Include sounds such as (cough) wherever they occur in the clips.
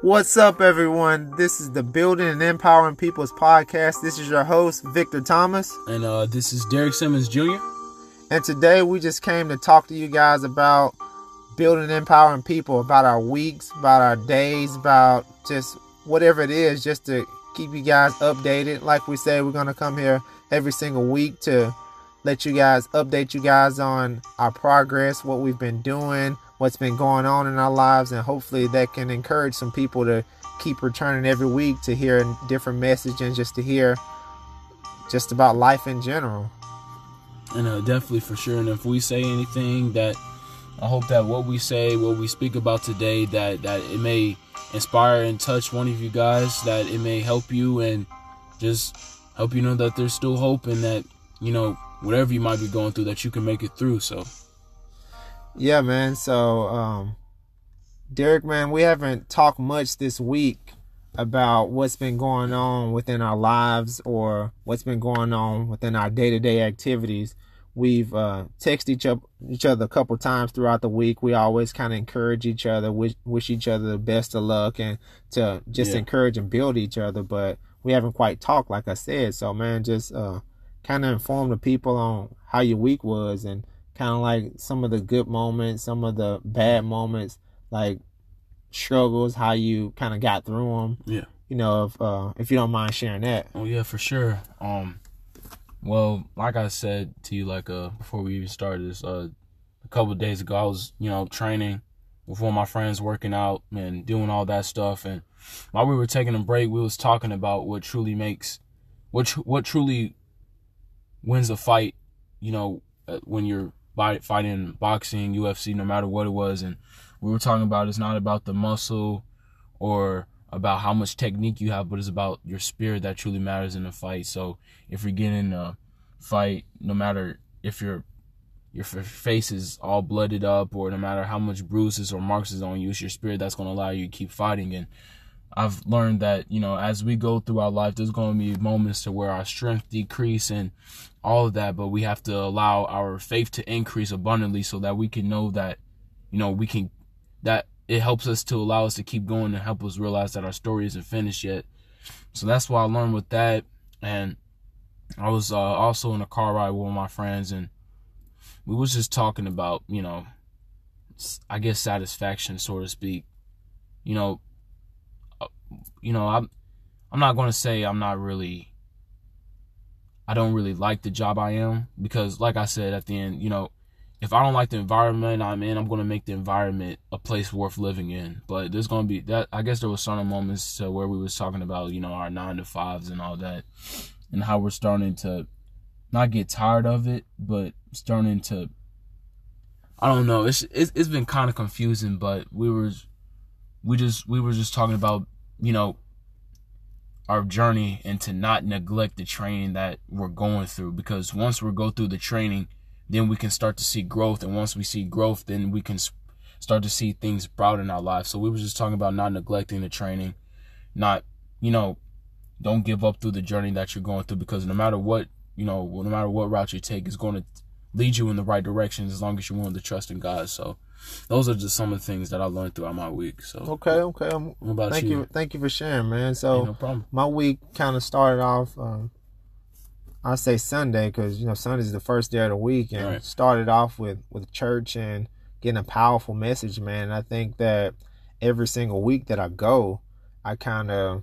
What's up, everyone? This is the Building and Empowering People's podcast. This is your host, Victor Thomas. And uh, this is Derek Simmons Jr. And today we just came to talk to you guys about building and empowering people, about our weeks, about our days, about just whatever it is, just to keep you guys updated. Like we say, we're going to come here every single week to let you guys update you guys on our progress, what we've been doing, what's been going on in our lives, and hopefully that can encourage some people to keep returning every week to hear different messages, just to hear just about life in general. And uh, definitely for sure. And if we say anything that I hope that what we say, what we speak about today, that that it may inspire and touch one of you guys, that it may help you and just help you know that there's still hope and that you know whatever you might be going through, that you can make it through. So yeah, man. So, um, Derek, man, we haven't talked much this week about what's been going on within our lives or what's been going on within our day to day activities. We've uh, texted each, up, each other a couple times throughout the week. We always kind of encourage each other, wish, wish each other the best of luck, and to just yeah. encourage and build each other. But we haven't quite talked, like I said. So, man, just uh, kind of inform the people on how your week was and kind of like some of the good moments, some of the bad moments, like struggles, how you kind of got through them. Yeah. You know, if uh, if you don't mind sharing that. Oh yeah, for sure. Um, well, like I said to you, like uh, before we even started this, uh, a couple days ago, I was you know training with one of my friends, working out and doing all that stuff, and while we were taking a break, we was talking about what truly makes, what tr- what truly wins a fight. You know, uh, when you're fighting boxing, UFC, no matter what it was. And we were talking about it's not about the muscle or about how much technique you have, but it's about your spirit that truly matters in a fight. So if you're getting a fight, no matter if your your face is all blooded up or no matter how much bruises or marks is on you, it's your spirit that's going to allow you to keep fighting. And I've learned that, you know, as we go through our life, there's going to be moments to where our strength decrease and all of that, but we have to allow our faith to increase abundantly so that we can know that, you know, we can, that it helps us to allow us to keep going and help us realize that our story isn't finished yet. So that's why I learned with that. And I was uh, also in a car ride with my friends and we was just talking about, you know, I guess satisfaction, so to speak. You know, uh, you know, I'm, I'm not going to say I'm not really I don't really like the job I am because, like I said at the end, you know, if I don't like the environment I'm in, I'm going to make the environment a place worth living in. But there's going to be that. I guess there was certain moments uh, where we was talking about, you know, our nine to fives and all that, and how we're starting to not get tired of it, but starting to. I don't know. It's it's, it's been kind of confusing, but we were, we just we were just talking about, you know, our journey and to not neglect the training that we're going through. Because once we go through the training then we can start to see growth. And once we see growth then we can start to see things brought in our lives. So we were just talking about not neglecting the training not you know don't give up through the journey that you're going through. Because no matter what you know no matter what route you take is going to lead you in the right direction as long as you're willing to trust in god. So those are just some of the things that I learned throughout my week. So okay, okay. I'm, what about thank you? you? Thank you for sharing, man. So no problem. My week kind of started off. Um, I say Sunday because you know Sunday is the first day of the week, and right. started off with with church and getting a powerful message, man. And I think that every single week that I go, I kind of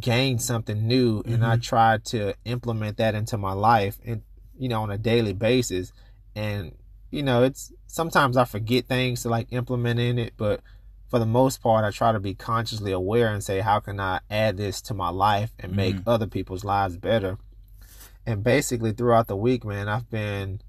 gain something new, mm-hmm. and I mm-hmm. try to implement that into my life, and you know on a daily basis. And you know, it's sometimes I forget things to like implement in it, but for the most part, I try to be consciously aware and say, how can I add this to my life and make mm-hmm. other people's lives better? And basically, throughout the week, man, I've been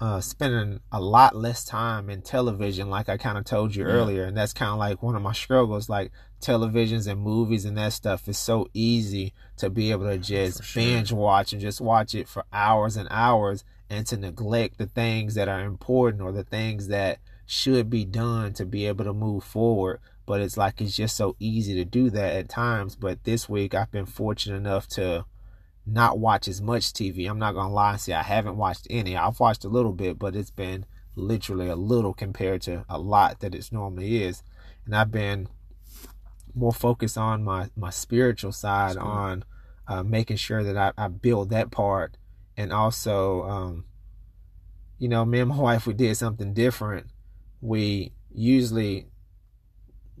uh, spending a lot less time in television, like I kind of told you yeah. earlier. And that's kind of like one of my struggles. Like televisions and movies and that stuff is so easy to be able to just sure. binge watch and just watch it for hours and hours and to neglect the things that are important or the things that should be done to be able to move forward. But it's like it's just so easy to do that at times. But this week I've been fortunate enough to not watch as much TV. I'm not gonna lie and say I haven't watched any. I've watched a little bit, but it's been literally a little compared to a lot that it normally is. And I've been more focused on my my spiritual side on uh, making sure that I, I build that part and also um, you know me and my (laughs) wife we did something different. We usually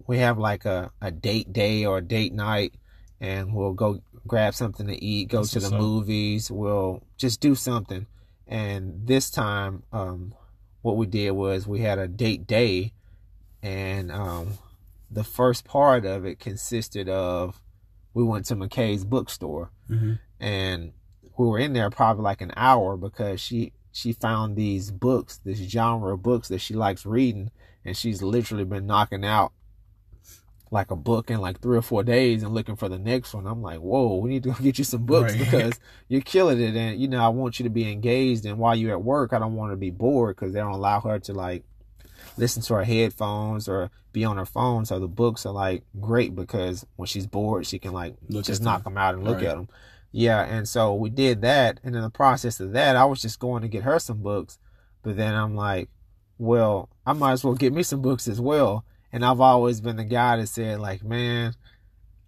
we have like a, a date day or a date night and we'll go grab something to eat go That's to the movies. We'll just do something. And this time um, what we did was we had a date day and um, the first part of it consisted of we went to McKay's bookstore. Mm-hmm. and were in there probably like an hour because she she found these books, this genre of books that she likes reading, and she's literally been knocking out like a book in like three or four days and looking for the next one. I'm like, whoa, we need to go (laughs) get you some books right. because (laughs) you're killing it. And you know, I want you to be engaged. And while you're at work, I don't want her to be bored because they don't allow her to like listen to her headphones or be on her phone. So the books are like great because when she's bored, she can like look just knock them. them out and look right. at them. Yeah, and so we did that, and in the process of that, I was just going to get her some books, but then I'm like, well, I might as well get me some books as well. And I've always been the guy that said, like, man,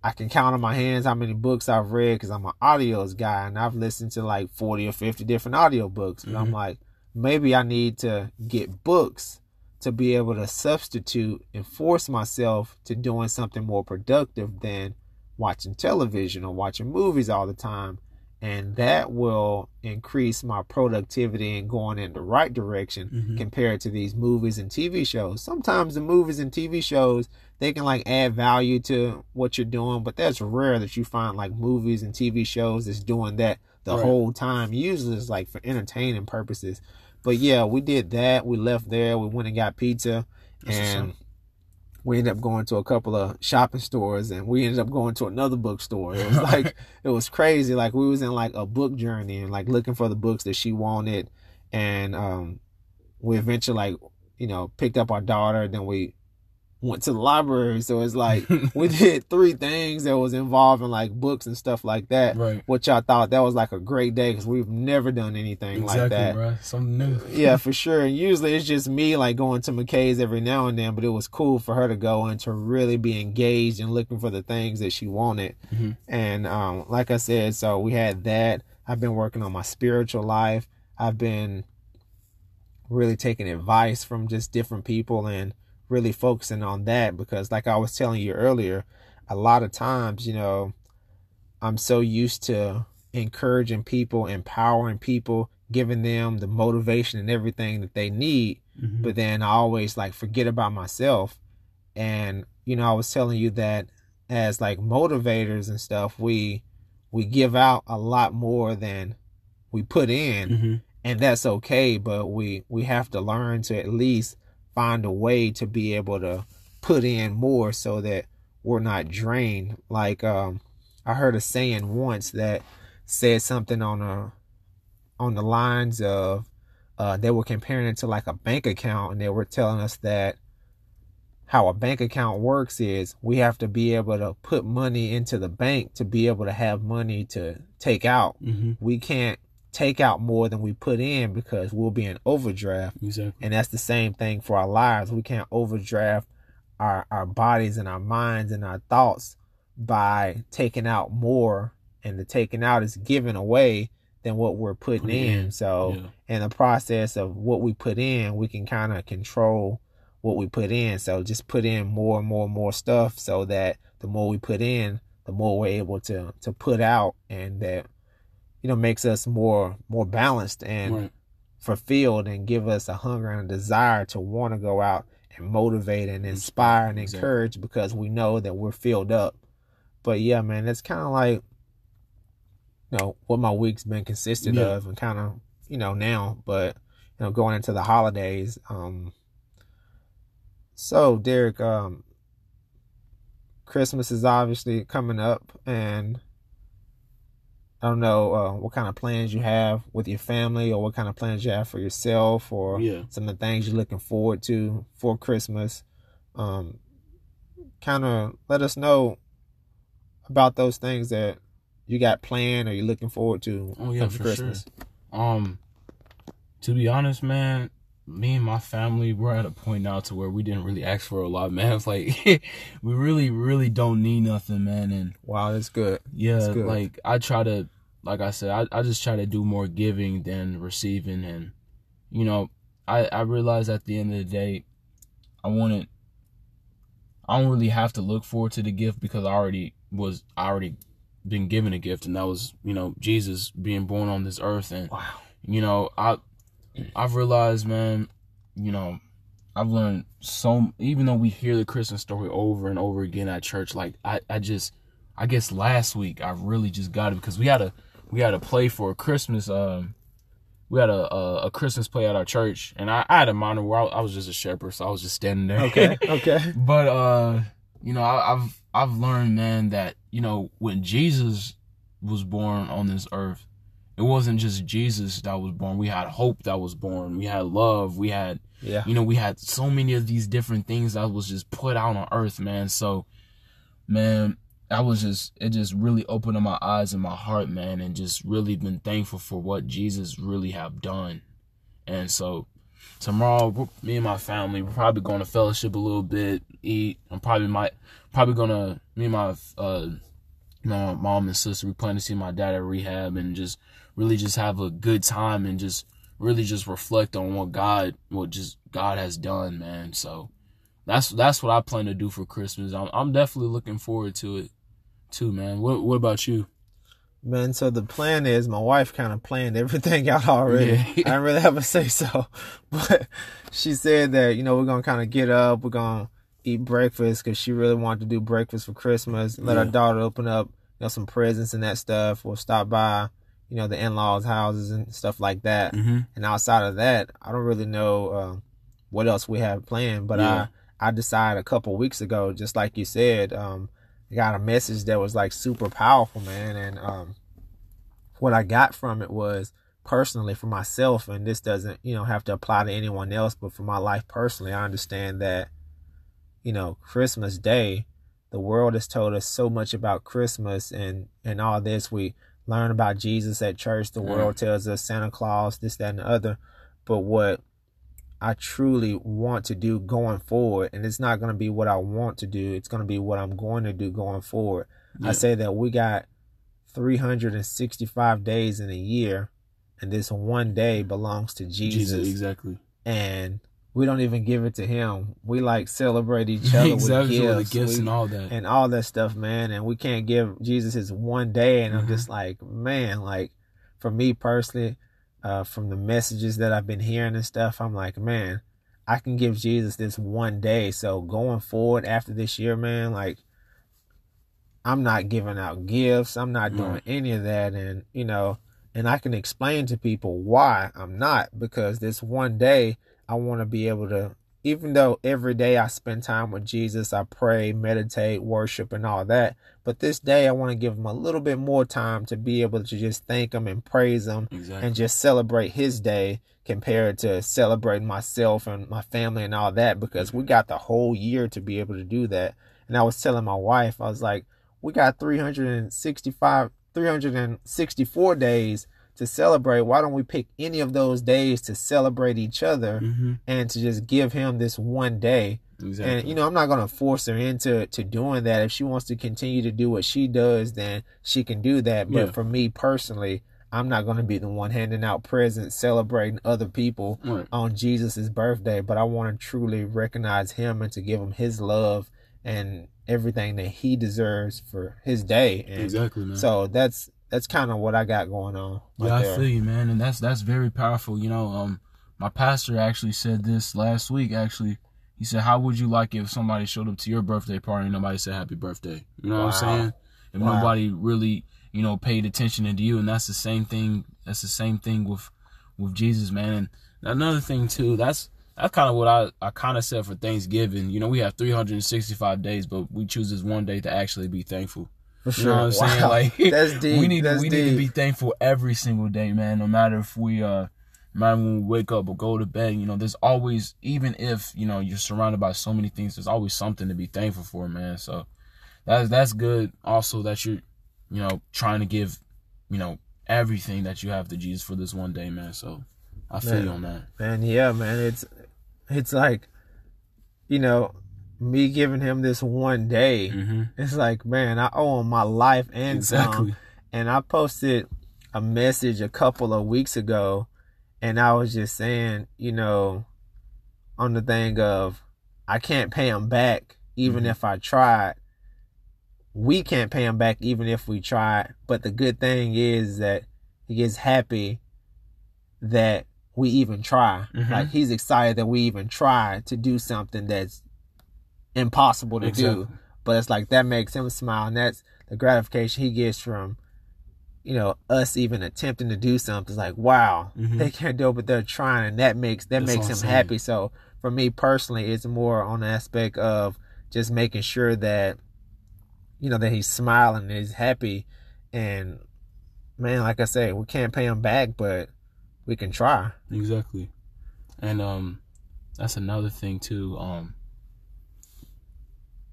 I can count on my hands how many books I've read because I'm an audios guy, and I've listened to like 40 or 50 different audio books. But mm-hmm. I'm like, maybe I need to get books to be able to substitute and force myself to doing something more productive than watching television or watching movies all the time. And that will increase my productivity and going in the right direction mm-hmm. compared to these movies and TV shows. Sometimes the movies and TV shows, they can like add value to what you're doing, but that's rare that you find like movies and TV shows that's doing that the right. whole time. Usually it's like for entertaining purposes. But yeah, we did that. We left there. We went and got pizza. That's and we ended up going to a couple of shopping stores and we ended up going to another bookstore. It was (laughs) like it was crazy. Like we was in like a book journey and like looking for the books that she wanted and um we eventually like, you know, picked up our daughter, then we went to the library. So it's like (laughs) we did three things that was involving like books and stuff like that. Right. Which I thought that was like a great day because we've never done anything exactly, like that. Bro. Something new. (laughs) yeah, for sure. And usually it's just me like going to McKay's every now and then, but it was cool for her to go and to really be engaged and looking for the things that she wanted. Mm-hmm. And um, like I said, so we had that. I've been working on my spiritual life. I've been really taking advice from just different people and really focusing on that because like I was telling you earlier, a lot of times, you know, I'm so used to encouraging people, empowering people, giving them the motivation and everything that they need, mm-hmm. but then I always like forget about myself. And you know, I was telling you that as like motivators and stuff, we we give out a lot more than we put in. Mm-hmm. And that's okay, but we we have to learn to at least find a way to be able to put in more so that we're not drained. Like um, I heard a saying once that said something on a on the lines of uh, they were comparing it to like a bank account and they were telling us that how a bank account works is we have to be able to put money into the bank to be able to have money to take out. Mm-hmm. We can't take out more than we put in because we'll be in overdraft. Exactly. And that's the same thing for our lives. We can't overdraft our, our bodies and our minds and our thoughts by taking out more. And the taking out is giving away than what we're putting put in. in. So yeah. in the process of what we put in, we can kind of control what we put in. So just put in more and more and more stuff so that the more we put in, the more we're able to to put out and that you know makes us more more balanced and right. fulfilled and give us a hunger and a desire to want to go out and motivate and inspire and exactly. encourage because we know that we're filled up but yeah man it's kind of like you know what my week's been consisted yeah. of and kind of you know now but you know going into the holidays um so derek um christmas is obviously coming up and I don't know uh, what kind of plans you have with your family or what kind of plans you have for yourself or yeah. some of the things you're looking forward to for Christmas. Um, kind of let us know about those things that you got planned or you're looking forward to oh, yeah, for Christmas. Sure. Um, to be honest, man, me and my family we're at a point now to where we didn't really ask for a lot, (laughs) man. It's like (laughs) we really, really don't need nothing, man. And wow, that's good. Yeah, that's good. like I try to, like I said, I, I just try to do more giving than receiving, and you know, I I realize at the end of the day, I wanted. I don't really have to look forward to the gift because I already was I already been given a gift, and that was you know Jesus being born on this earth, and wow. you know I I've realized, man, you know, I've learned so even though we hear the Christmas story over and over again at church, like I, I just I guess last week I really just got it because we had a we had a play for a Christmas um we had a, a, a Christmas play at our church and I, I had a minor where I, I, was just a shepherd, so I was just standing there. Okay. (laughs) Okay. but uh you know, I, I've I've learned, man, that, you know, when Jesus was born on this earth, it wasn't just Jesus that was born. We had hope that was born. We had love. We had, yeah. you know, we had so many of these different things that was just put out on earth, man. So, man, I was just, it just really opened up my eyes and my heart, man, and just really been thankful for what Jesus really have done. And so, tomorrow, me and my family, we're probably going to fellowship a little bit, eat. I'm probably might, probably gonna, me and my, uh, my mom and sister, we plan to see my dad at rehab and just really just have a good time and just really just reflect on what God, what just God has done, man. So that's that's what I plan to do for Christmas. I'm I'm definitely looking forward to it too, man. What what about you? Man, so the plan is my wife kind of planned everything (laughs) out already. Yeah. I didn't really have a say so, (laughs) but she said that you know we're gonna kind of get up, we're gonna eat breakfast because she really wanted to do breakfast for Christmas. Let yeah. our daughter open up, you know, some presents and that stuff. We'll stop by you know, the in-laws' houses and stuff like that. Mm-hmm. And outside of that, I don't really know uh, what else we have planned. But yeah. I I decided a couple weeks ago, just like you said, um, I got a message that was like super powerful, man. And um, what I got from it was personally for myself, and this doesn't you know have to apply to anyone else, but for my life personally, I understand that you know Christmas Day. The world has told us so much about Christmas and and all this. We learn about Jesus at church. The world tells us Santa Claus, this, that, and the other. But what I truly want to do going forward, and it's not going to be what I want to do, it's going to be what I'm going to do going forward. Yeah. I say that we got 365 days in a year, and this one day mm. belongs to Jesus. Jesus exactly. And we don't even give it to him. We like celebrate each (laughs) other exactly, with gifts, gifts we, and all that, and all that stuff, man. And we can't give Jesus his one day. And mm-hmm. I'm just like, man, like for me personally, uh, from the messages that I've been hearing and stuff, I'm like, man, I can give Jesus this one day. So going forward after this year, man, like I'm not giving out gifts. I'm not doing mm-hmm. any of that. And you know, and I can explain to people why I'm not because this one day I want to be able to, even though every day I spend time with Jesus, I pray, meditate, worship, and all that. But this day, I want to give him a little bit more time to be able to just thank him and praise him exactly. and just celebrate his day compared to celebrating myself and my family and all that because we got the whole year to be able to do that. And I was telling my wife, I was like, we got 365, 364 days to celebrate, why don't we pick any of those days to celebrate each other mm-hmm. and to just give him this one day? Exactly. And you know, I'm not gonna force her into to doing that. If she wants to continue to do what she does, then she can do that. But yeah. for me personally, I'm not gonna be the one handing out presents, celebrating other people right. on Jesus's birthday. But I want to truly recognize him and to give him his love and everything that he deserves for his day. And exactly, man. So that's that's kind of what I got going on. Right yeah, I there. feel you, man, and that's that's very powerful. You know, um, my pastor actually said this last week. Actually, he said, "How would you like if somebody showed up to your birthday party and nobody said happy birthday?" You know wow. what I'm saying? If wow. nobody really, you know, paid attention to you, and that's the same thing. That's the same thing with with Jesus, man. And another thing too. That's that's kind of what I, I kind of said for Thanksgiving. You know, we have 365 days, but we choose this one day to actually be thankful. For sure. You know what I'm wow. saying? Like that's deep. We need that's we deep. need to be thankful every single day, man. No matter if we uh no matter when we wake up or go to bed, you know, there's always even if, you know, you're surrounded by so many things, there's always something to be thankful for, man. So that's that's good also that you're, you know, trying to give, you know, everything that you have to Jesus for this one day, man. So I feel man, you on that. Man, yeah, man. It's it's like, you know, me giving him this one day. Mm-hmm. It's like, man, I owe him my life and exactly. some. And I posted a message a couple of weeks ago, and I was just saying, you know, on the thing of I can't pay him back even mm-hmm. if I tried. We can't pay him back even if we tried. But the good thing is that he gets happy that we even try. Mm-hmm. Like he's excited that we even try to do something that's impossible to exactly. do. But it's like that makes him smile, and that's the gratification he gets from, you know, us even attempting to do something. It's like, wow, mm-hmm. they can't do it, but they're trying, and that makes that that's makes him saying. happy. So for me personally, it's more on the aspect of just making sure that, you know, that he's smiling, and he's happy, and man, like I say, we can't pay him back, but we can try. Exactly. And um that's another thing too. Um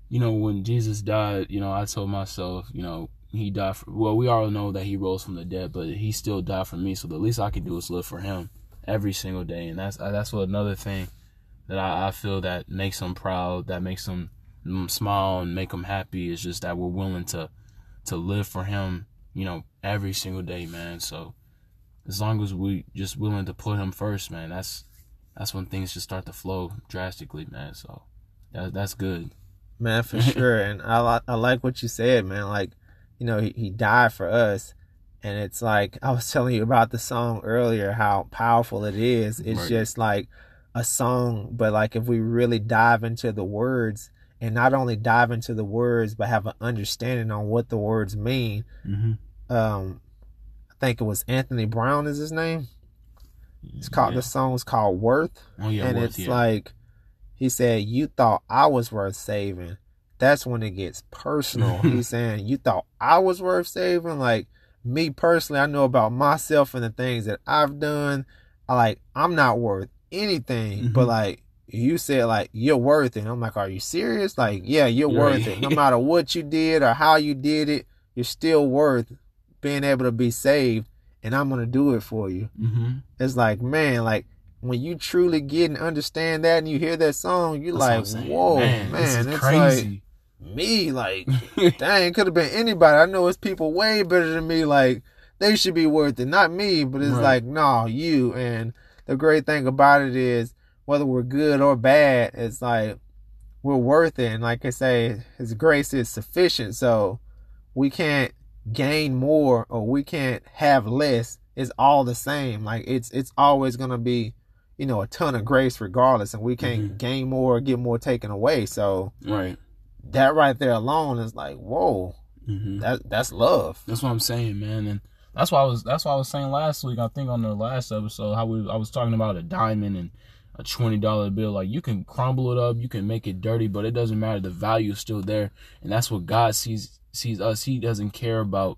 you know, when Jesus died, you know, I told myself, you know, he died for well, we all know that he rose from the dead, but he still died for me, so the least I can do is live for him every single day. And that's uh, that's what another thing that I, I feel that makes him proud, that makes him mm, smile and make him happy is just that we're willing to to live for him, you know, every single day, man. So as long as we just willing to put him first, man, that's that's when things just start to flow drastically, man. So that that's good. Man, for (laughs) sure. And I I like what you said, man. Like, you know, he, he died for us. And it's like I was (laughs) telling you about the song earlier, how powerful it is. It's right. just like a song, but like if we really dive into the words and not only dive into the words, but have an understanding on what the words mean. Mm-hmm. Um, I think it was Anthony Brown is his name. It's called yeah. the song's called Worth. Oh, yeah, and Worth, it's yeah. like he said, You thought I was worth saving. That's when it gets personal. (laughs) He's saying, You thought I was worth saving? Like me personally, I know about myself and the things that I've done. I like I'm not worth anything. Mm-hmm. But like you said like you're worth it. I'm like, Are you serious? Like, yeah, you're right. worth it. No matter what you did or how you did it, you're still worth being able to be saved and I'm going to do it for you. Mm-hmm. It's like, man, like when you truly get and understand that and you hear that song, you're That's like, whoa, man, man it's crazy. like me, like, (laughs) dang, could have been anybody. I know it's people way better than me. Like, they should be worth it, not me, but it's right. like, no, you. And the great thing about it is, whether we're good or bad, it's like we're worth it. And like I say, His grace is sufficient. So we can't gain more or we can't have less it's all the same like it's it's always going to be you know a ton of grace regardless and we can't mm-hmm. gain more or get more taken away so right that right there alone is like whoa mm-hmm. that that's love that's what i'm saying man and that's why i was that's why i was saying last week i think on the last episode how we i was talking about a diamond and a twenty dollar bill. Like you can crumble it up, you can make it dirty, but it doesn't matter. The value is still there, and that's what God sees sees us. He doesn't care about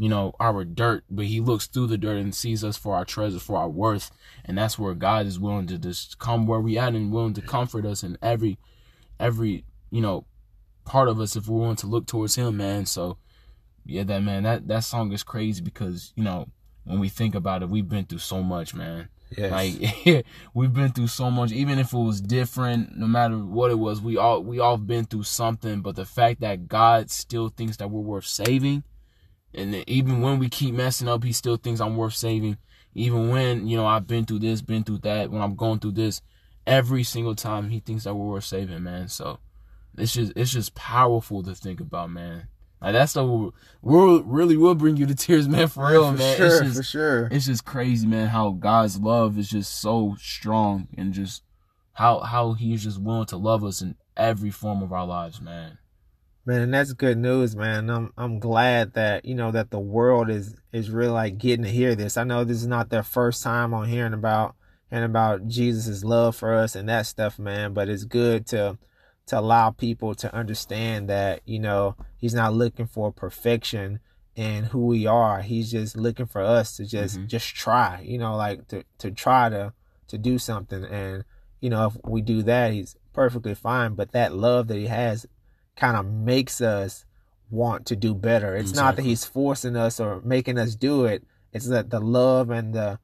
you know our dirt, but He looks through the dirt and sees us for our treasure, for our worth, and that's where God is willing to just come where we at and willing to comfort us in every every you know part of us if we're willing to look towards Him, man. So yeah, that man, that that song is crazy because you know when we think about it, we've been through so much, man. Yes. Like (laughs) we've been through so much, even if it was different, no matter what it was, we all we all been through something. But the fact that God still thinks that we're worth saving, and even when we keep messing up, He still thinks I'm worth saving. Even when you know I've been through this, been through that, when I'm going through this, every single time He thinks that we're worth saving, man. So it's just it's just powerful to think about, man. Like that stuff will, will really will bring you to tears, man. For real, for man. Sure, it's just, for sure. It's just crazy, man. How God's love is just so strong, and just how how He's just willing to love us in every form of our lives, man. Man, and that's good news, man. I'm I'm glad that you know that the world is is really like getting to hear this. I know this is not their first time on hearing about and about Jesus's love for us and that stuff, man. But it's good to to allow people to understand that, you know, he's not looking for perfection in who we are. He's just looking for us to just mm-hmm. just try, you know, like to to try to to do something and you know, if we do that, he's perfectly fine, but that love that he has kind of makes us want to do better. It's exactly. not that he's forcing us or making us do it. It's that the love and the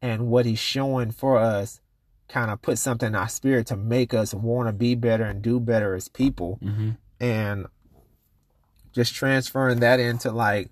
and what he's showing for us kind of put something in our spirit to make us want to be better and do better as people Mm-hmm. and just transferring that into like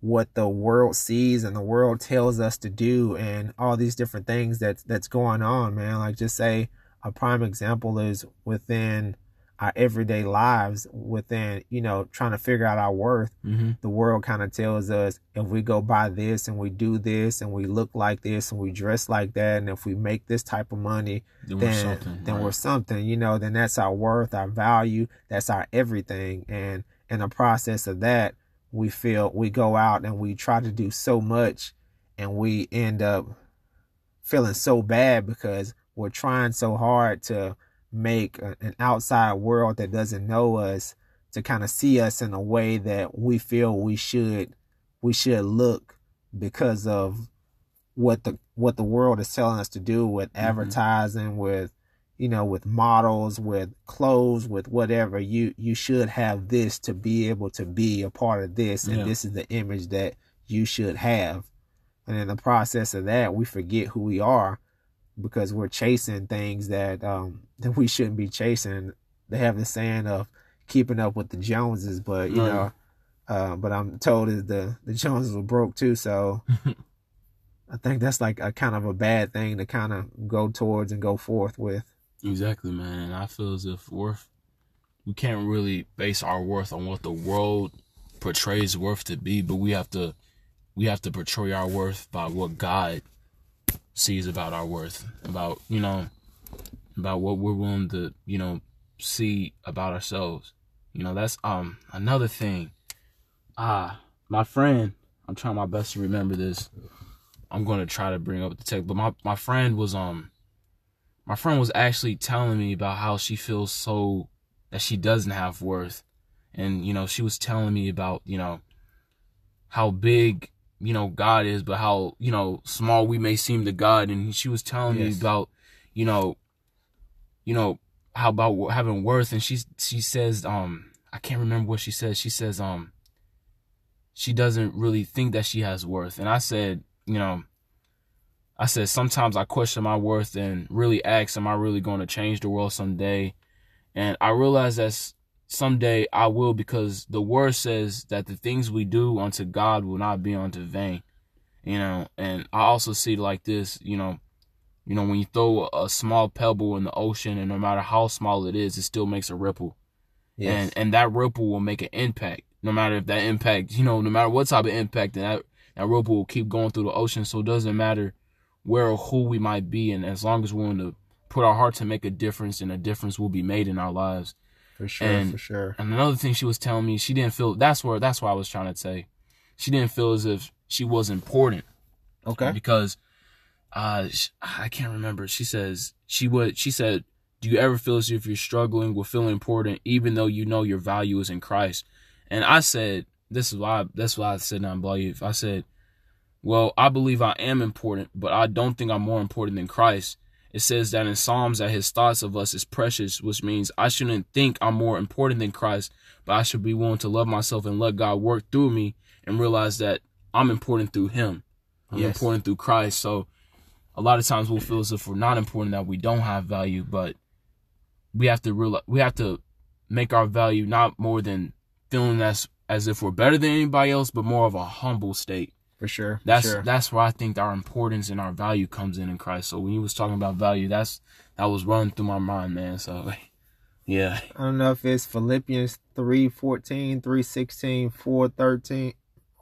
what the world sees and the world tells us to do and all these different things that's that's going on man like just say a prime example is within our everyday lives within you know trying to figure out our worth Mm-hmm. the world kind of tells us if we go buy this and we do this and we look like this and we dress like that and if we make this type of money Then we're then something. then right. we're something you know then that's our worth our value that's our everything and in the process of that we feel we go out and we try to do so much and we end up feeling so bad because we're trying so hard to make a- an outside world that doesn't know us to kind of see us in a way that we feel we should we should look because of what the what the world is telling us to do with Mm-hmm. advertising with you know with models with clothes with whatever you you should have this to be able to be a part of this and Yeah. this is the image that you should have and in the process of that we forget who we are because we're chasing things that um that we shouldn't be chasing they have the saying of keeping up with the joneses but you Right. know uh, but I'm told that the the Joneses were broke too, so (laughs) I think that's like a kind of a bad thing to kind of go towards and go forth with. Exactly, man. And I feel as if worth, we can't really base our worth on what the world portrays worth to be, but we have to, we have to portray our worth by what God sees about our worth, about you know, about what we're willing to you know see about ourselves. You know, that's um another thing. Ah, my friend, I'm trying my best to remember this. I'm gonna try to bring up the text, but my my friend was um my friend was actually telling me about how she feels so that she doesn't have worth and you know she was telling me about you know how big you know god is but how you know small we may seem to god and she was telling me about you know you know how about having worth and she she says um i can't remember what she says she says um she doesn't really think that she has worth and i said you know I said sometimes I question my worth and really ask, am I really going to change the world someday? And I realize that someday I will because the word says that the things we do unto God will not be unto vain. You know, and I also see like this, you know, you know, when you throw a small pebble in the ocean and no matter how small it is, it still makes a ripple. And and that ripple will make an impact. No matter if that impact, you know, no matter what type of impact, and that, that ripple will keep going through the ocean. So it doesn't matter where or who we might be, and as long as we're willing to put our heart to make a difference, and a difference will be made in our lives. for sure, and- for sure. And another thing she was telling me, she didn't feel that's where that's what I was trying to say. She didn't feel as if she was important Okay. because uh I can't remember. She says she would she said, "Do you ever feel as if you're struggling with feeling important even though you know your value is in Christ?" And I said, this is why that's why I said I believe. I said, "Well, I believe I am important, but I don't think I'm more important than Christ." It says that in Psalms that his thoughts of us is precious, which means I shouldn't think I'm more important than Christ, but I should be willing to love myself and let God work through me and realize that I'm important through him. I'm Yes. important through Christ. So a lot of times we'll feel as if we're not important, that we don't have value, but we have to realize we have to make our value not more than feeling as as if we're better than anybody else, but more of a humble state. For sure. That's sure. that's where I think our importance and our value comes in in Christ. So when you was talking about value, that's that was running through my mind, man. So (laughs) yeah, I don't know if it's Philippians 3 14, 3 16, 4 13,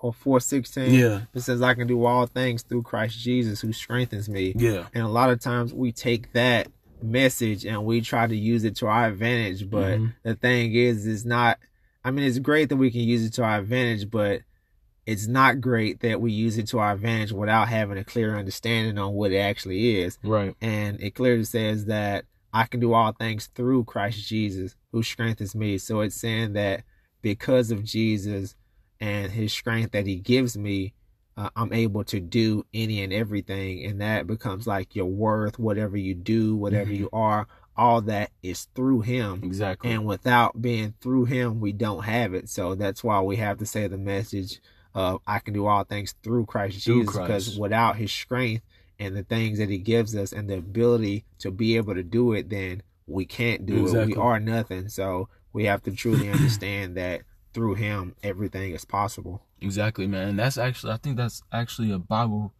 or 416 yeah, It says, I can do all things through Christ Jesus who strengthens me. yeah, And a lot of times we take that message and we try to use it to our advantage. But Mhm. the thing is, it's not, I mean, it's great that we can use it to our advantage, but it's not great that we use it to our advantage without having a clear understanding on what it actually is. right, And it clearly says that I can do all things through Christ Jesus who strengthens me. So it's saying that because of Jesus and his strength that he gives me, uh, I'm able to do any and everything. And that becomes like your worth, whatever you do, whatever Mhm. you are, all that is through him. exactly. And without being through him, we don't have it. So that's why we have to say the message of I can do all things through Christ Through Jesus because without his strength and the things that he gives us and the ability to be able to do it, then we can't do exactly. it. We are nothing. So we have to truly (clears throat) understand that through him everything is possible. Exactly, man. that's actually I think that's actually a Bible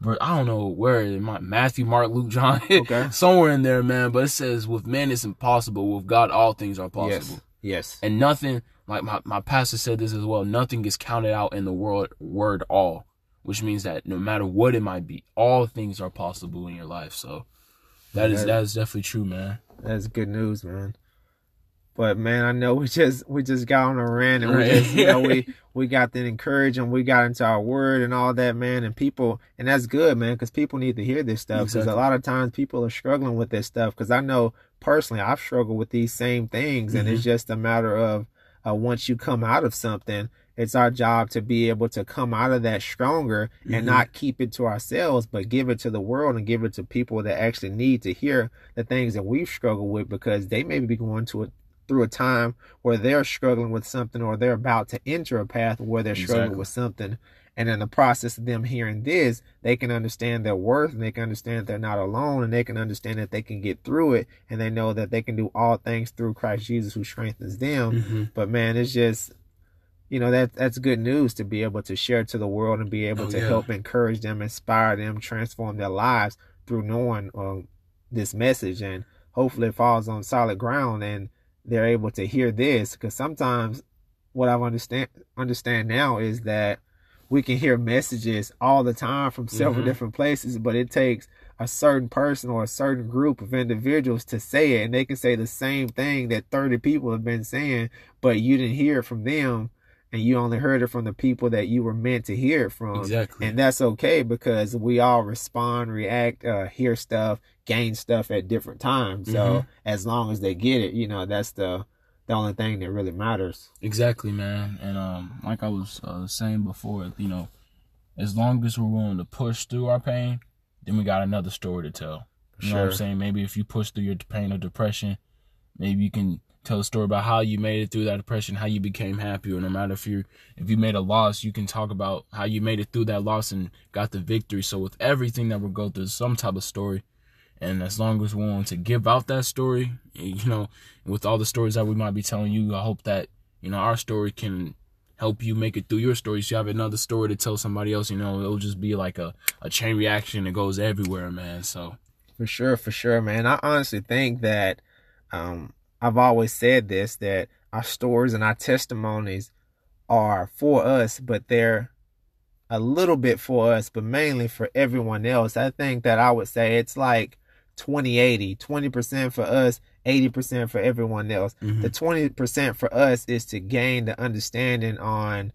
verse. I don't know where it might Matthew, Mark, Luke, John, (laughs) okay. somewhere in there, man. But it says, "With man it's impossible; with God all things are possible." Yes. yes. And nothing, like my my pastor said this as well. Nothing gets counted out in the world word all, which means that no matter what it might be, all things are possible in your life. So that is that is definitely true, man. That's good news, man. But man, I know (laughs) we just we just got on a rant and we just you know we (laughs) we got to encourage and we got into our word and all that, man. And people and that's good, man, because people need to hear this stuff. Because exactly. a lot of times people are struggling with this stuff. Because I know personally, I've struggled with these same things, mm-hmm. and it's mm-hmm. just a matter of uh, once you come out of something, it's our job to be able to come out of that stronger mm-hmm. and not keep it to ourselves, but give it to the world and give it to people that actually need to hear the things that we've struggled with because they may be going to through a time where they're struggling with something or they're about to enter a path where they're exactly. struggling with something. And in the process of them hearing this, they can understand their worth and they can understand they're not alone and they can understand that they can get through it and they know that they can do all things through Christ Jesus who strengthens them. Mm-hmm. But man, it's just you know that that's good news to be able to share to the world and be able oh, to yeah. help encourage them, inspire them, transform their lives through knowing uh, this message and hopefully it falls on solid ground and they're able to hear this because sometimes what I understand understand now is that we can hear messages all the time from several mm-hmm. different places, but it takes a certain person or a certain group of individuals to say it, and they can say the same thing that 30 people have been saying, but you didn't hear it from them and you only heard it from the people that you were meant to hear it from. Exactly. And that's okay because we all respond, react, uh, hear stuff, gain stuff at different times. So mm-hmm. as long as they get it, you know, that's the the only thing that really matters. Exactly, man. And um, like I was uh, saying before, you know, as long as we're willing to push through our pain, then we got another story to tell. You sure. know what I'm saying? Maybe if you push through your pain or depression, maybe you can tell a story about how you made it through that depression, how you became happy, or no matter if you if you made a loss, you can talk about how you made it through that loss and got the victory. So with everything that we go through, some type of story, and as long as we want to give out that story, you know, with all the stories that we might be telling you, I hope that you know our story can help you make it through your story. So you have another story to tell somebody else. You know, it'll just be like a a chain reaction that goes everywhere, man. So. For sure, for sure, man. I honestly think that um, I've always said this that our stories and our testimonies are for us, but they're a little bit for us, but mainly for everyone else. I think that I would say it's like 20 80, 20% for us, 80% for everyone else. Mm-hmm. The 20% for us is to gain the understanding on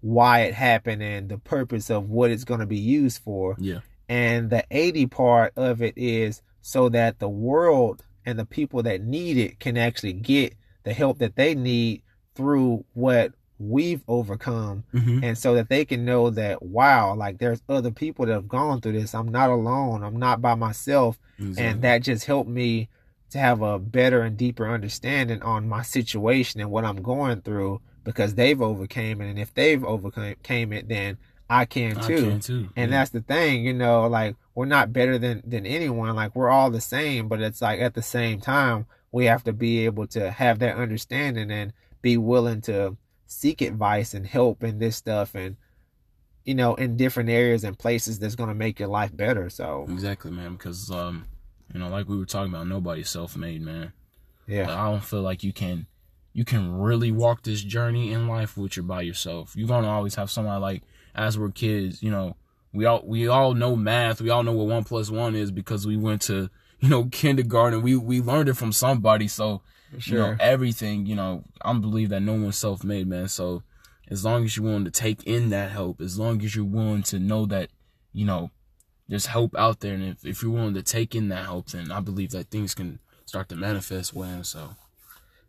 why it happened and the purpose of what it's going to be used for. Yeah. And the 80 part of it is so that the world and the people that need it can actually get the help that they need through what we've overcome. Mm-hmm. and so that they can know that wow like there's other people that have gone through this. I'm not alone. I'm not by myself. Exactly. and that just helped me to have a better and deeper understanding on my situation and what i'm going through because they've overcame it. And if they've overcame it then i can too, I can too. and yeah. that's the thing you know like we're not better than than anyone. Like we're all the same but it's like at the same time we have to be able to have that understanding and be willing to seek advice and help in this stuff and you know in different areas and places that's going to make your life better so. Exactly man because um you know like we were talking about nobody's self-made man. Yeah. I don't feel like you can you can really walk this journey in life with you by yourself. You're going to always have somebody like as we're kids you know we all we all know math. We all know what one plus one is because we went to you know (laughs) kindergarten. We we learned it from somebody. So sure. you know everything. You know I believe that no one's self made, man. So as long as you're willing to take in that help, as long as you're willing to know that you know there's help out there, and if, if you're willing to take in that help, then I believe that things can start to manifest well. So.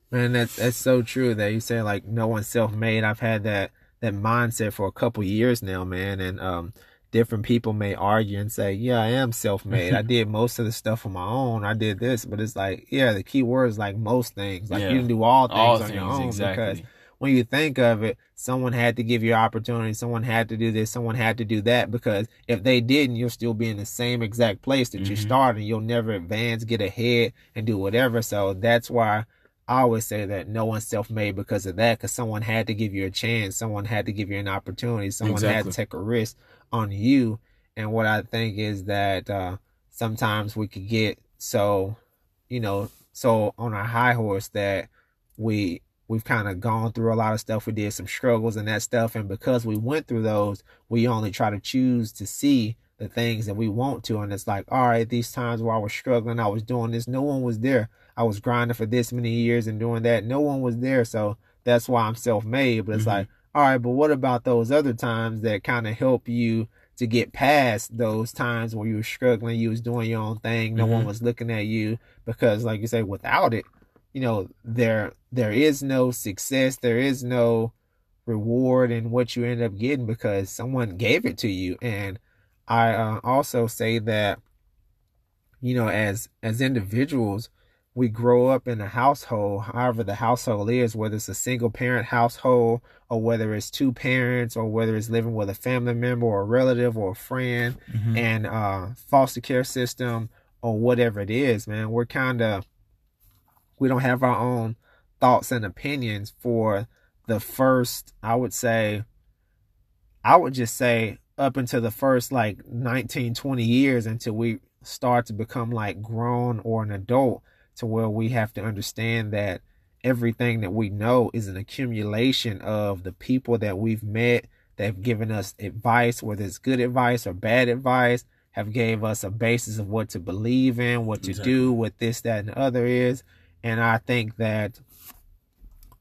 Man, that's that's so true that you say like no one's self made. I've had that that mindset for a couple years now, man, and um different people may argue and say, yeah, I am self-made. I (laughs) did most of the stuff on my own. I did this, but it's like, yeah, the key word is like most things. Like yeah. you can do all things all on things, your own exactly. because when you think of it, someone had to give you opportunity, someone had to do this, someone had to do that because if they didn't, you'll still be in the same exact place that mm-hmm. you started. You'll never advance, get ahead, and do whatever. So that's why I always say that no one's self made because of that, because someone had to give you a chance, someone had to give you an opportunity, someone exactly. had to take a risk on you. And what I think is that uh, sometimes we could get so, you know, so on our high horse that we we've kind of gone through a lot of stuff. We did some struggles and that stuff, and because we went through those, we only try to choose to see the things that we want to. And it's like, all right, these times where I was struggling, I was doing this, no one was there. I was grinding for this many years and doing that. No one was there. So that's why I'm self made. But it's mm-hmm. like, all right, but what about those other times that kind of help you to get past those times where you were struggling, you was doing your own thing, no mm-hmm. one was looking at you because like you say, without it, you know, there there is no success, there is no reward in what you end up getting because someone gave it to you. And I uh, also say that, you know, as as individuals, we grow up in a household, however the household is, whether it's a single parent household or whether it's two parents or whether it's living with a family member or a relative or a friend mm-hmm. and uh, foster care system or whatever it is, man, we're kind of, we don't have our own thoughts and opinions for the first, I would say, I would just say up until the first like 19, 20 years until we start to become like grown or an adult to where we have to understand that everything that we know is an accumulation of the people that we've met that have given us advice, whether it's good advice or bad advice, have gave us a basis of what to believe in, what to exactly. do, what this, that, and the other is. And I think that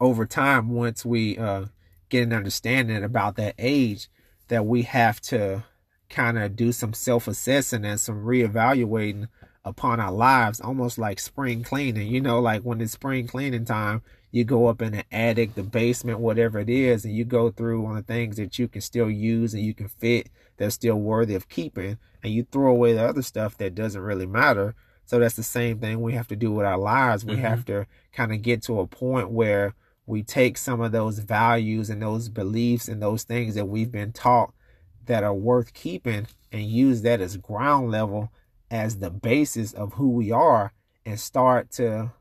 over time, once we uh, get an understanding about that age, that we have to kind of do some self-assessing and some reevaluating upon our lives, almost like spring cleaning. You know, like when it's spring cleaning time, you go up in the attic, the basement, whatever it is, and you go through on the things that you can still use and you can fit that's still worthy of keeping, and you throw away the other stuff that doesn't really matter. So that's the same thing we have to do with our lives. We mm-hmm. have to kind of get to a point where we take some of those values and those beliefs and those things that we've been taught that are worth keeping and use that as ground level as the basis of who we are and start to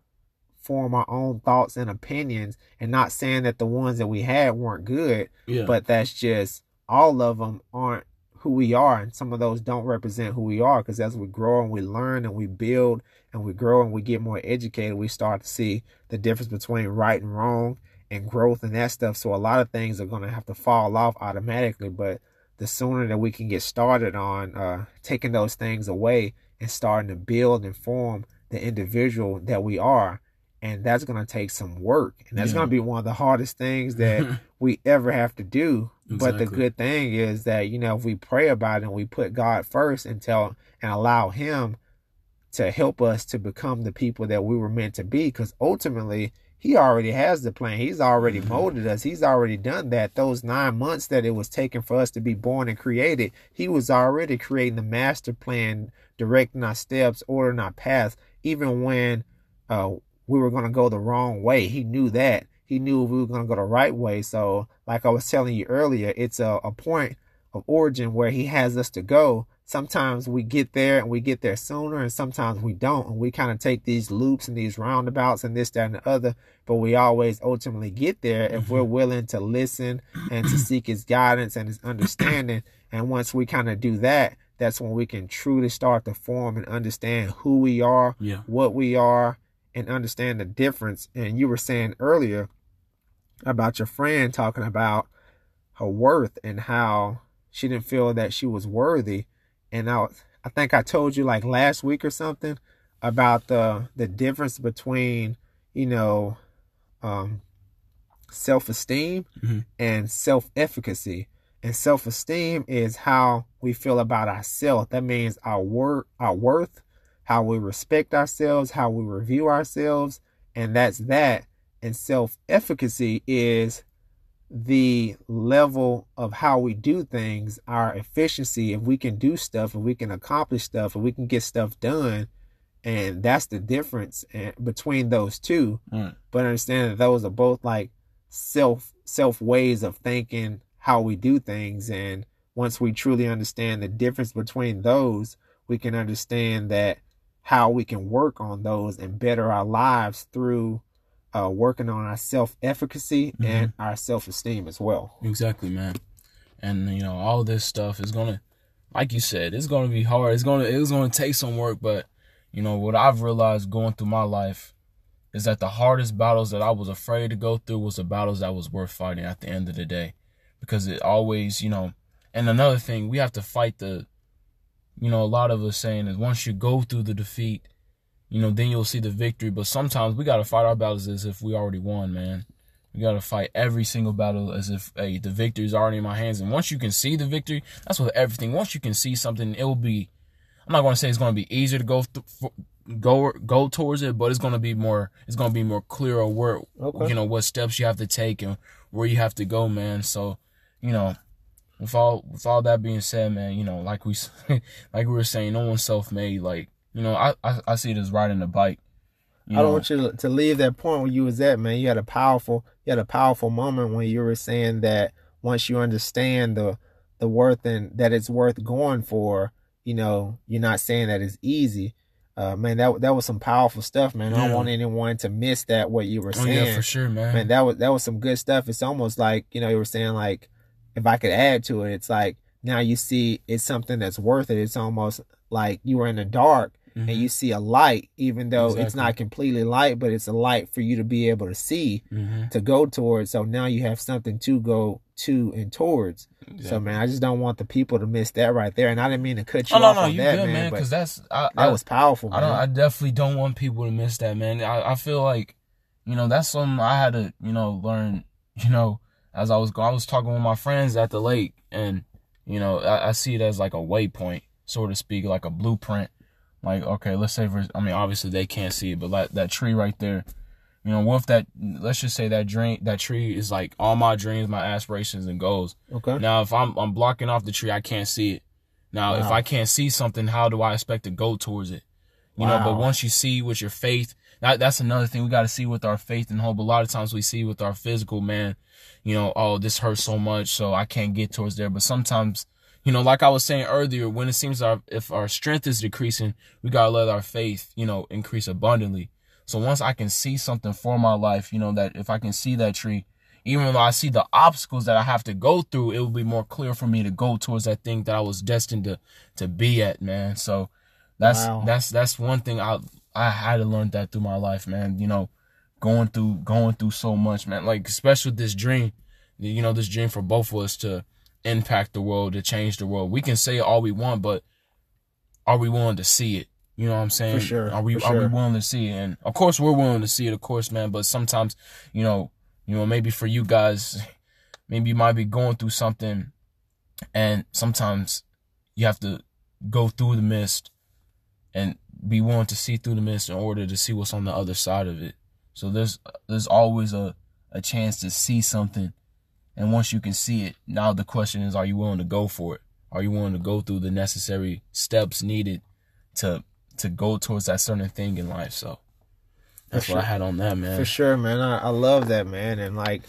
form our own thoughts and opinions and not saying that the ones that we had weren't good yeah. but that's just all of them aren't who we are and some of those don't represent who we are because as we grow and we learn and we build and we grow and we get more educated we start to see the difference between right and wrong and growth and that stuff so a lot of things are going to have to fall off automatically but the sooner that we can get started on uh, taking those things away and starting to build and form the individual that we are. And that's going to take some work. And that's yeah. going to be one of the hardest things (laughs) that we ever have to do. Exactly. But the good thing is that, you know, if we pray about it and we put God first and tell and allow Him to help us to become the people that we were meant to be, because ultimately, he already has the plan. He's already mm-hmm. molded us. He's already done that. Those nine months that it was taken for us to be born and created, he was already creating the master plan, directing our steps, ordering our paths. Even when uh, we were going to go the wrong way, he knew that. He knew we were going to go the right way. So, like I was telling you earlier, it's a, a point of origin where he has us to go sometimes we get there and we get there sooner and sometimes we don't and we kind of take these loops and these roundabouts and this that and the other but we always ultimately get there if we're mm-hmm. willing to listen and to seek his guidance and his understanding and once we kind of do that that's when we can truly start to form and understand who we are yeah. what we are and understand the difference and you were saying earlier about your friend talking about her worth and how she didn't feel that she was worthy and I, I think I told you like last week or something about the the difference between you know um, self esteem mm-hmm. and self efficacy. And self esteem is how we feel about ourselves. That means our worth, our worth, how we respect ourselves, how we review ourselves, and that's that. And self efficacy is the level of how we do things, our efficiency, if we can do stuff, if we can accomplish stuff, if we can get stuff done, and that's the difference eh, between those two. Mm. But understand that those are both like self self ways of thinking how we do things and once we truly understand the difference between those we can understand that how we can work on those and better our lives through uh, working on our self efficacy mm-hmm. and our self esteem as well. Exactly, man. And you know, all this stuff is gonna, like you said, it's gonna be hard. It's gonna it's gonna take some work. But you know what I've realized going through my life is that the hardest battles that I was afraid to go through was the battles that was worth fighting at the end of the day, because it always, you know. And another thing, we have to fight the, you know, a lot of us saying is once you go through the defeat, you know, then you'll see the victory. But sometimes we got to fight our battles as if we already won, man. We got to fight every single battle as if, hey, the victory is already in my hands. And once you can see the victory, that's with everything. Once you can see something, it will be, I'm not going to say it's going to be easier to go through, go go towards it, but it's gonna be more it's gonna be more clear of where okay. you know what steps you have to take and where you have to go, man. So, you know, with all with all that being said, man, you know, like we (laughs) like we were saying, no one's self made. Like you know, I, I, I see it as riding a bike. You I don't know? want you to leave that point where you was at, man. You had a powerful, you had a powerful moment when you were saying that once you understand the the worth and that it's worth going for, you know, you're not saying that it's easy. Uh, man, that that was some powerful stuff, man. Yeah. I don't want anyone to miss that what you were saying. Oh, yeah, for sure, man. Man, that was that was some good stuff. It's almost like you know you were saying like, if I could add to it, it's like now you see it's something that's worth it. It's almost like you were in the dark mm-hmm. and you see a light, even though exactly. it's not completely light, but it's a light for you to be able to see, mm-hmm. to go towards. So now you have something to go to and towards. Exactly. So man, I just don't want the people to miss that right there. And I didn't mean to cut you oh, off no, no, on that, good, man. Because that's I, that I, was powerful. I, I, definitely don't want people to miss that, man. I, I feel like, you know, that's something I had to, you know, learn. (laughs) You know, as I was going. I was talking with my friends at the lake, and you know, I, I see it as like a waypoint, so to speak, like a blueprint like, okay, let's say for, I mean, obviously they can't see it, but like that tree right there, you know, what if that, let's just say that dream, that tree is like all my dreams, my aspirations and goals. Okay. Now, if I'm, I'm blocking off the tree, I can't see it. Now, wow. if I can't see something, how do I expect to go towards it? You wow. know, but once you see with your faith, that, that's another thing we got to see with our faith and hope. A lot of times we see with our physical man, you know, oh, this hurts so much, so I can't get towards there. But sometimes you know, like I was saying earlier, when it seems our if our strength is decreasing, we gotta let our faith, you know, increase abundantly. So once I can see something for my life, you know, that if I can see that tree, even though I see the obstacles that I have to go through, it will be more clear for me to go towards that thing that I was destined to to be at, man. So that's wow. that's that's one thing I I had to learn that through my life, man. You know, going through going through so much, man. Like especially with this dream, you know, this dream for both of us to impact the world, to change the world. We can say all we want, but are we willing to see it? You know what I'm saying? For sure. Are we sure. are we willing to see it? And of course we're willing to see it, of course, man. But sometimes, you know, you know, maybe for you guys, (laughs) maybe you might be going through something, and sometimes you have to go through the mist and be willing to see through the mist in order to see what's on the other side of it. So there's there's always a a chance to see something and once you can see it, now the question is, are you willing to go for it? Are you willing to go through the necessary steps needed to to go towards that certain thing in life? So that's what I had on that, man. For sure, man. I, I love that, man. And like,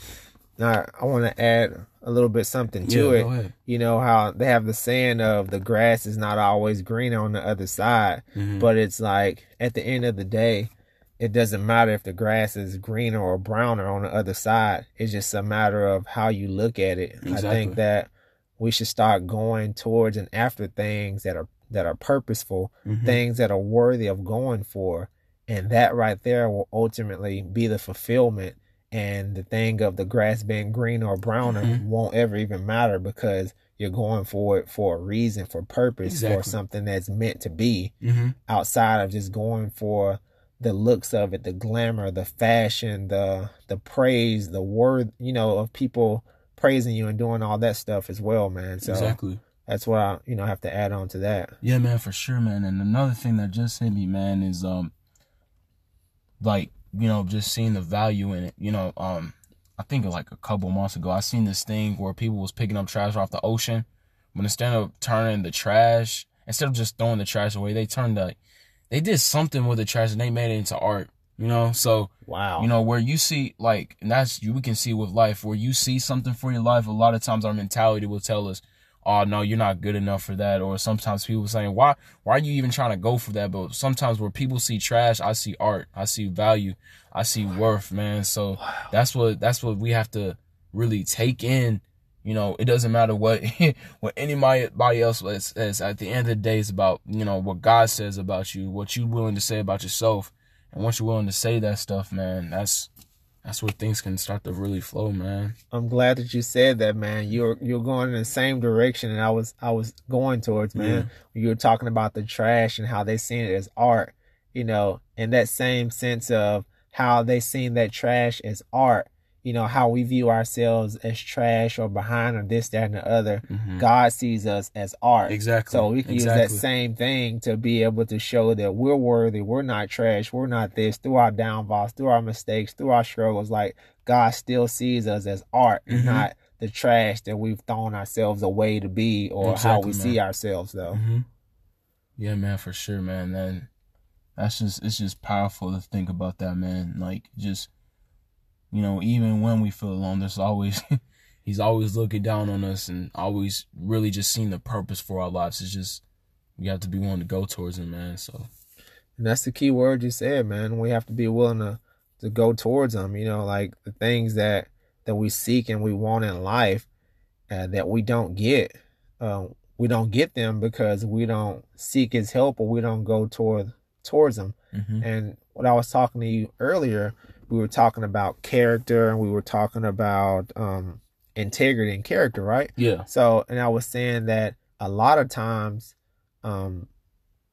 now I want to add a little bit something to yeah, it. You know how they have the saying of the grass is not always green on the other side, mm-hmm. but it's like at the end of the day, it doesn't matter if the grass is greener or browner on the other side. It's just a matter of how you look at it. Exactly. I think that we should start going towards and after things that are that are purposeful, mm-hmm. things that are worthy of going for. And that right there will ultimately be the fulfillment. And the thing of the grass being green or browner mm-hmm. won't ever even matter because you're going for it for a reason, for purpose, exactly. for something that's meant to be mm-hmm. outside of just going for the looks of it, the glamour, the fashion, the the praise, the word, you know, of people praising you and doing all that stuff as well, man. So exactly. That's what I, you know, have to add on to that. Yeah, man, for sure, man. And another thing that just hit me, man, is um, like you know, just seeing the value in it. You know, um, I think like a couple months ago, I seen this thing where people was picking up trash off the ocean, but instead of turning the trash, instead of just throwing the trash away, they turned the they did something with the trash and they made it into art. You know, so wow. You know where you see like, and that's you we can see with life where you see something for your life. A lot of times our mentality will tell us, "Oh no, you're not good enough for that." Or sometimes people saying, "Why? Why are you even trying to go for that?" But sometimes where people see trash, I see art, I see value, I see worth, man. So wow. that's what that's what we have to really take in. You know, it doesn't matter what (laughs) what anybody else says. At the end of the day, it's about you know what God says about you, what you're willing to say about yourself and once you're willing to say that stuff, man, that's that's where things can start to really flow, man. I'm glad that you said that, man. You're you're going in the same direction and I was I was going towards, man. Yeah. You were talking about the trash and how they seen it as art, you know, in that same sense of how they seen that trash as art you know, how we view ourselves as trash or behind or this, that, and the other. Mm-hmm. God sees us as art. Exactly. So we can exactly. use that same thing to be able to show that we're worthy. We're not trash. We're not this through our downfalls, through our mistakes, through our struggles. Like God still sees us as art mm-hmm. and not the trash that we've thrown ourselves away to be or exactly, how we man. see ourselves though. Mm-hmm. Yeah, man, for sure, man. Then that's just, it's just powerful to think about that, man. Like just, you know, even when we feel alone, there's always (laughs) he's always looking down on us and always really just seeing the purpose for our lives. It's just we have to be willing to go towards him, man. So and that's the key word you said, man. We have to be willing to to go towards him, You know, like the things that that we seek and we want in life uh, that we don't get. Uh, we don't get them because we don't seek his help or we don't go toward towards him. Mm-hmm. And what I was talking to you earlier we were talking about character and we were talking about um, integrity and character, right? Yeah. So, and I was saying that a lot of times um,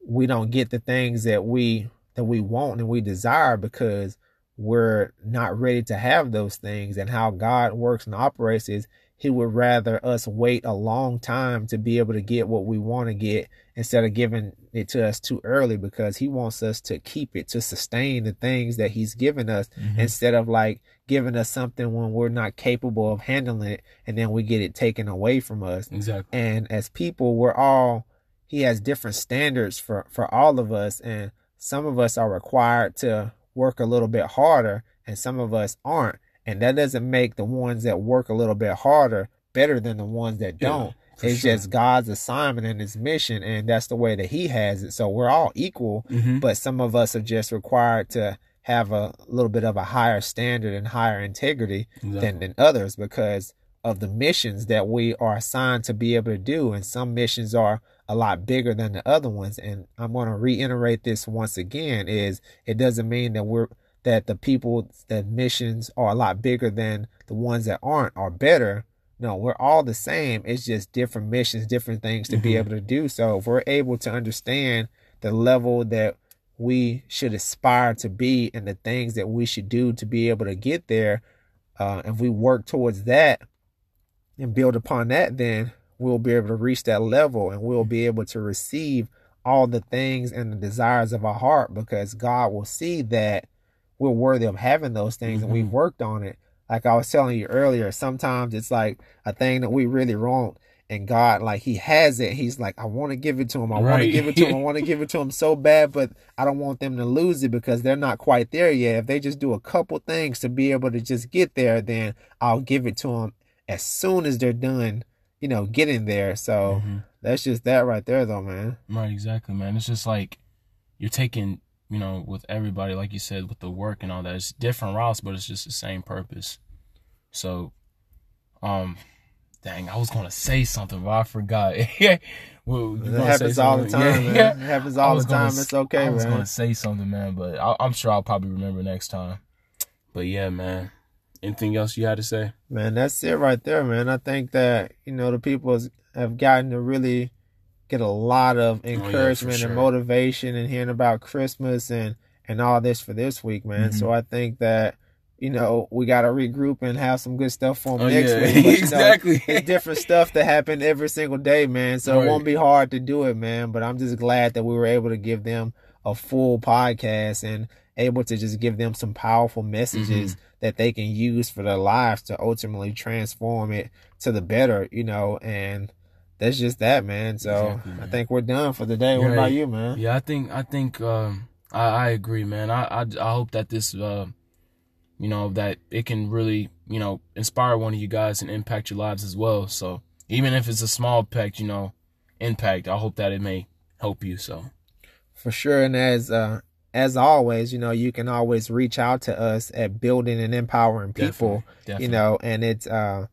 we don't get the things that we that we want and we desire because we're not ready to have those things. And how God works and operates is he would rather us wait a long time to be able to get what we want to get instead of giving it to us too early because he wants us to keep it to sustain the things that he's given us mm-hmm. instead of like giving us something when we're not capable of handling it and then we get it taken away from us. Exactly. And as people we're all he has different standards for for all of us and some of us are required to work a little bit harder and some of us aren't and that doesn't make the ones that work a little bit harder better than the ones that don't. Yeah, it's sure. just God's assignment and his mission, and that's the way that He has it. So we're all equal, mm-hmm. but some of us are just required to have a little bit of a higher standard and higher integrity exactly. than, than others because of the missions that we are assigned to be able to do. And some missions are a lot bigger than the other ones. And I'm going to reiterate this once again is it doesn't mean that we're that the people that missions are a lot bigger than the ones that aren't are better. No, we're all the same. It's just different missions, different things to mm-hmm. be able to do. So if we're able to understand the level that we should aspire to be and the things that we should do to be able to get there, uh, if we work towards that and build upon that, then we'll be able to reach that level and we'll be able to receive all the things and the desires of our heart because God will see that we're worthy of having those things mm-hmm. and we've worked on it. Like I was telling you earlier, sometimes it's like a thing that we really want. And God, like He has it. He's like, I want to give it to him. I right. want to give it to him. I (laughs) want to give it to him so bad, but I don't want them to lose it because they're not quite there yet. If they just do a couple things to be able to just get there, then I'll give it to them as soon as they're done, you know, getting there. So mm-hmm. that's just that right there, though, man. Right, exactly, man. It's just like you're taking you know, with everybody, like you said, with the work and all that. It's different routes, but it's just the same purpose. So, um, dang, I was gonna say something, but I forgot. (laughs) well, it happens all the time, yeah. man. It happens (laughs) all the time. Gonna, it's okay, I was man. gonna say something, man, but I, I'm sure I'll probably remember next time. But yeah, man. Anything else you had to say? Man, that's it right there, man. I think that you know the people have gotten to really get a lot of encouragement oh, yeah, sure. and motivation and hearing about Christmas and and all this for this week, man. Mm-hmm. So I think that you know we got to regroup and have some good stuff for them oh, next yeah. week. But, (laughs) exactly, know, it's different stuff that happen every single day, man. So right. it won't be hard to do it, man. But I'm just glad that we were able to give them a full podcast and able to just give them some powerful messages mm-hmm. that they can use for their lives to ultimately transform it to the better, you know, and that's just that, man. So exactly, man. I think we're done for the day. What about you, man? Yeah, I think I think um, I, I agree, man. I, I, I hope that this, uh, you know, that it can really, you know, inspire one of you guys and impact your lives as well. So even if it's a small impact, you know, impact, I hope that it may help you. So for sure, and as uh, as always, you know, you can always reach out to us at building and empowering people. Definitely, definitely. You know, and it's uh,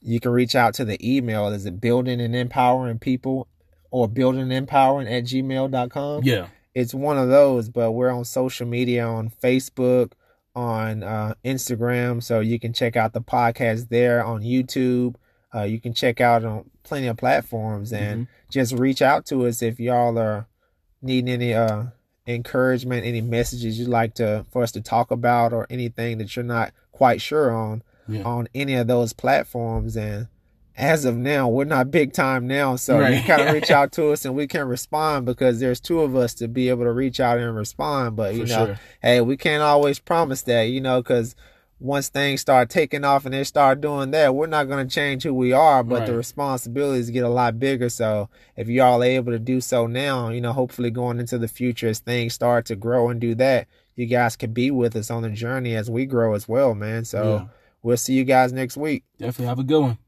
you can reach out to the email. Is it building and empowering people or building and empowering at gmail.com? Yeah it's one of those, but we're on social media on Facebook, on uh, Instagram, so you can check out the podcast there on YouTube. Uh, you can check out on plenty of platforms and mm-hmm. just reach out to us if y'all are needing any uh, encouragement, any messages you'd like to for us to talk about, or anything that you're not quite sure on yeah. on any of those platforms. And as of now, we're not big time now, so right. you kind of reach (laughs) out to us and we can respond because there's two of us to be able to reach out and respond. But you For know, sure. hey, we can't always promise that, you know, because once things start taking off and they start doing that, we're not going to change who we are, but right. the responsibilities get a lot bigger. So if y'all are able to do so now, you know, hopefully going into the future as things start to grow and do that, you guys can be with us on the journey as we grow as well, man. So. We'll see you guys next week. Definitely have a good one.